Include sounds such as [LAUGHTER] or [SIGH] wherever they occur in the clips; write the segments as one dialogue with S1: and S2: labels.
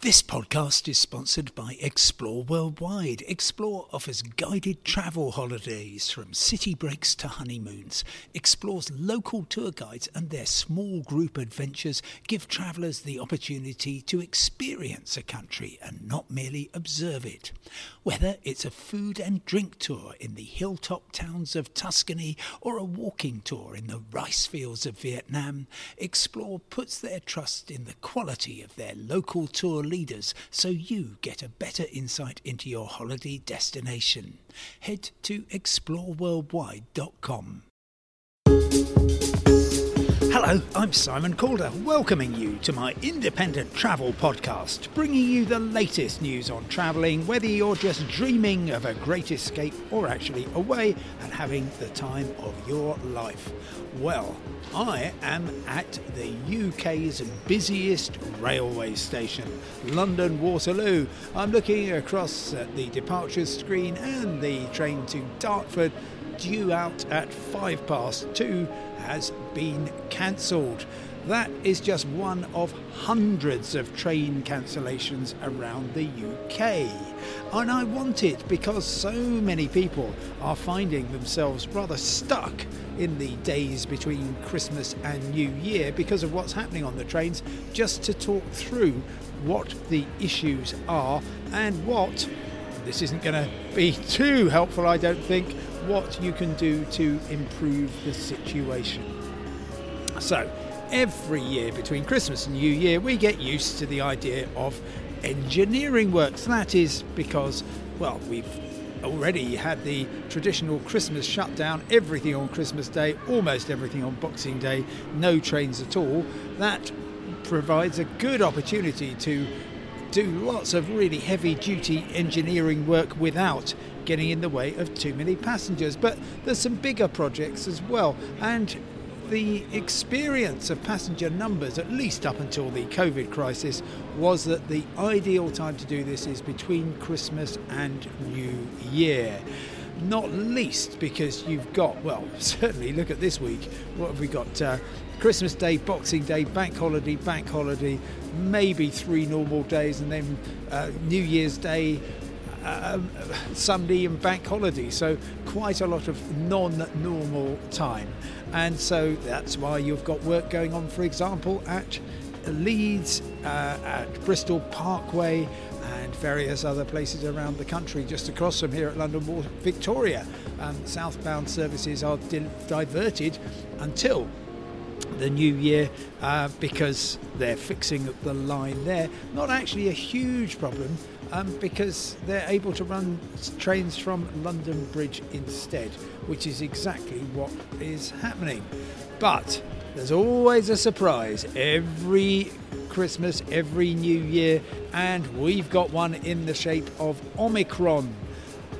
S1: This podcast is sponsored by Explore Worldwide. Explore offers guided travel holidays from city breaks to honeymoons. Explore's local tour guides and their small group adventures give travellers the opportunity to experience a country and not merely observe it. Whether it's a food and drink tour in the hilltop towns of Tuscany or a walking tour in the rice fields of Vietnam, Explore puts their trust in the quality of their local tour leaders so you get a better insight into your holiday destination. Head to exploreworldwide.com. Hello, I'm Simon Calder, welcoming you to my independent travel podcast, bringing you the latest news on travelling, whether you're just dreaming of a great escape or actually away and having the time of your life. Well, I am at the UK's busiest railway station, London Waterloo. I'm looking across at the departures screen and the train to Dartford due out at five past two has been cancelled. That is just one of hundreds of train cancellations around the UK. And I want it because so many people are finding themselves rather stuck in the days between Christmas and New Year because of what's happening on the trains, just to talk through what the issues are and what, this isn't going to be [LAUGHS] too helpful, I don't think, what you can do to improve the situation. So, every year between Christmas and New Year, we get used to the idea of engineering works. That is because, well, we've already had the traditional Christmas shutdown, everything on Christmas Day, almost everything on Boxing Day, no trains at all. That provides a good opportunity to do lots of really heavy duty engineering work without getting in the way of too many passengers. But there's some bigger projects as well, and the experience of passenger numbers, at least up until the COVID crisis, was that the ideal time to do this is between Christmas and New Year. Not least because you've got, well, [LAUGHS] certainly look at this week. What have we got? Uh, Christmas Day, Boxing Day, Bank Holiday, Bank Holiday, maybe three normal days, and then uh, New Year's Day, um, Sunday and bank holiday, so quite a lot of non normal time. And so that's why you've got work going on, for example, at Leeds, uh, at Bristol Parkway, various other places around the country. Just across from here at London Water, Victoria, um, southbound services are di- diverted until the new year uh, because they're fixing up the line there. Not actually a huge problem um, because they're able to run trains from London Bridge instead, which is exactly what is happening. But there's always a surprise every Christmas, every New Year, and we've got one in the shape of Omicron.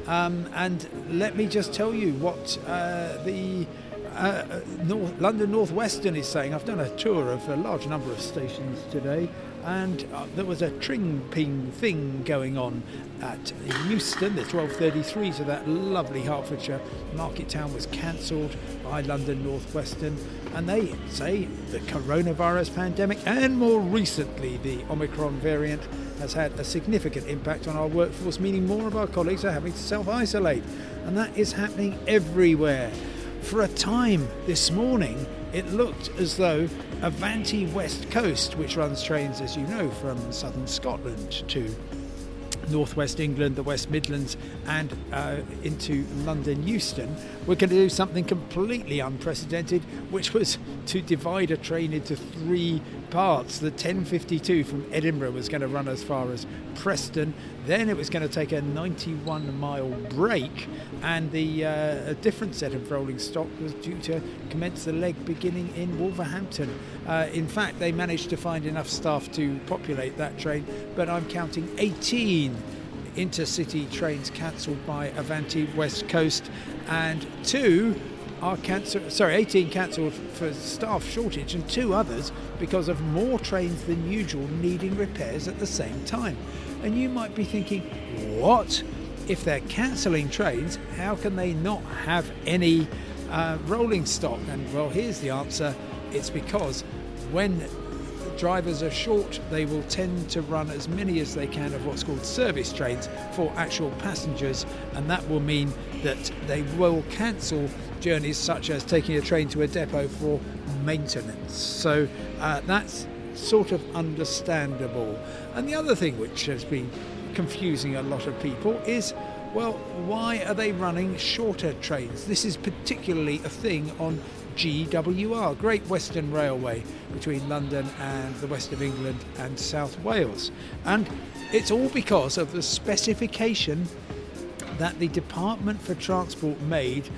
S1: Um, and let me just tell you what uh, the uh, North, London Northwestern is saying. I've done a tour of a large number of stations today, and uh, there was a Tring ping thing going on at Euston, the 1233, so that lovely Hertfordshire market town was cancelled by London Northwestern. And they say the coronavirus pandemic and more recently the Omicron variant has had a significant impact on our workforce, meaning more of our colleagues are having to self isolate. And that is happening everywhere. For a time this morning, it looked as though Avanti West Coast, which runs trains, as you know, from southern Scotland to northwest England, the West Midlands, and uh, into London Euston, we're going to do something completely unprecedented, which was to divide a train into three parts. The 1052 from Edinburgh was going to run as far as Preston, then it was going to take a 91 mile break, and the uh, a different set of rolling stock was due to commence the leg beginning in Wolverhampton. Uh, in fact, they managed to find enough staff to populate that train, but I'm counting 18 intercity trains cancelled by Avanti West Coast, and two are cancelled. Sorry, 18 cancelled for staff shortage, and two others because of more trains than usual needing repairs at the same time. And you might be thinking, what? If they're cancelling trains, how can they not have any uh, rolling stock? And well, here's the answer: it's because when drivers are short, they will tend to run as many as they can of what's called service trains for actual passengers, and that will mean that they will cancel journeys such as taking a train to a depot for maintenance. So uh, that's sort of understandable. And the other thing which has been confusing a lot of people is well, why are they running shorter trains? This is particularly a thing on GWR, Great Western Railway, between London and the west of England and South Wales. And it's all because of the specification that the Department for Transport made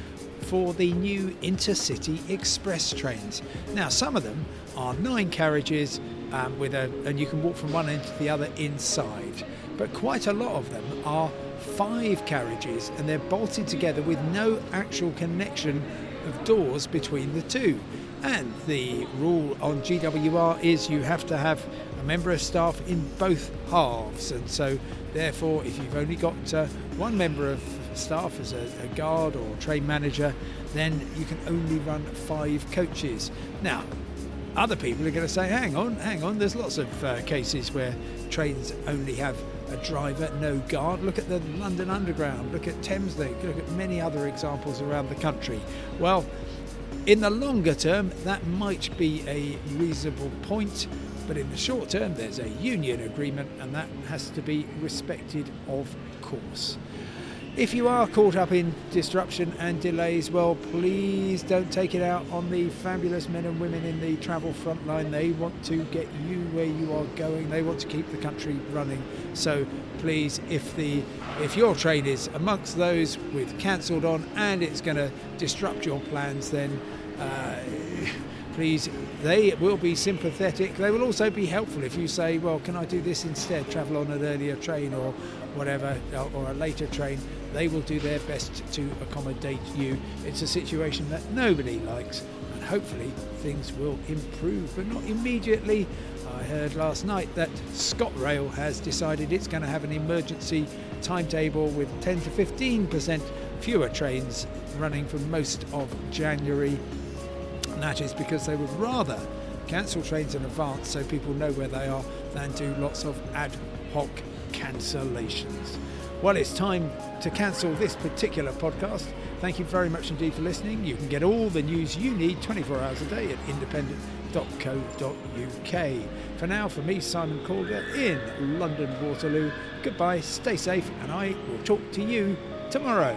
S1: for the new intercity express trains. Now, some of them are nine carriages um, with a, and you can walk from one end to the other inside, but quite a lot of them are five carriages and they're bolted together with no actual connection of doors between the two. And the rule on GWR is you have to have a member of staff in both halves. And so, therefore, if you've only got uh, one member of staff as a, a guard or train manager, then you can only run five coaches. Now, other people are going to say, hang on, hang on, there's lots of uh, cases where trains only have a driver, no guard. Look at the London Underground, look at Thameslink, look at many other examples around the country. Well, in the longer term, that might be a reasonable point, but in the short term, there's a union agreement and that has to be respected, of course. If you are caught up in disruption and delays, well, please don't take it out on the fabulous men and women in the travel frontline. They want to get you where you are going. They want to keep the country running. So please, if the if your train is amongst those with cancelled on and it's going to disrupt your plans, then. Uh, please, they will be sympathetic. They will also be helpful if you say, well, can I do this instead? Travel on an earlier train or whatever, or a later train. They will do their best to accommodate you. It's a situation that nobody likes, and hopefully things will improve, but not immediately. I heard last night that ScotRail has decided it's going to have an emergency timetable with 10 to 15% fewer trains running for most of January. And that is because they would rather cancel trains in advance so people know where they are than do lots of ad hoc cancellations. Well, it's time to cancel this particular podcast. Thank you very much indeed for listening. You can get all the news you need 24 hours a day at independent.co.uk. For now, for me, Simon Calder in London Waterloo, goodbye, stay safe, and I will talk to you tomorrow.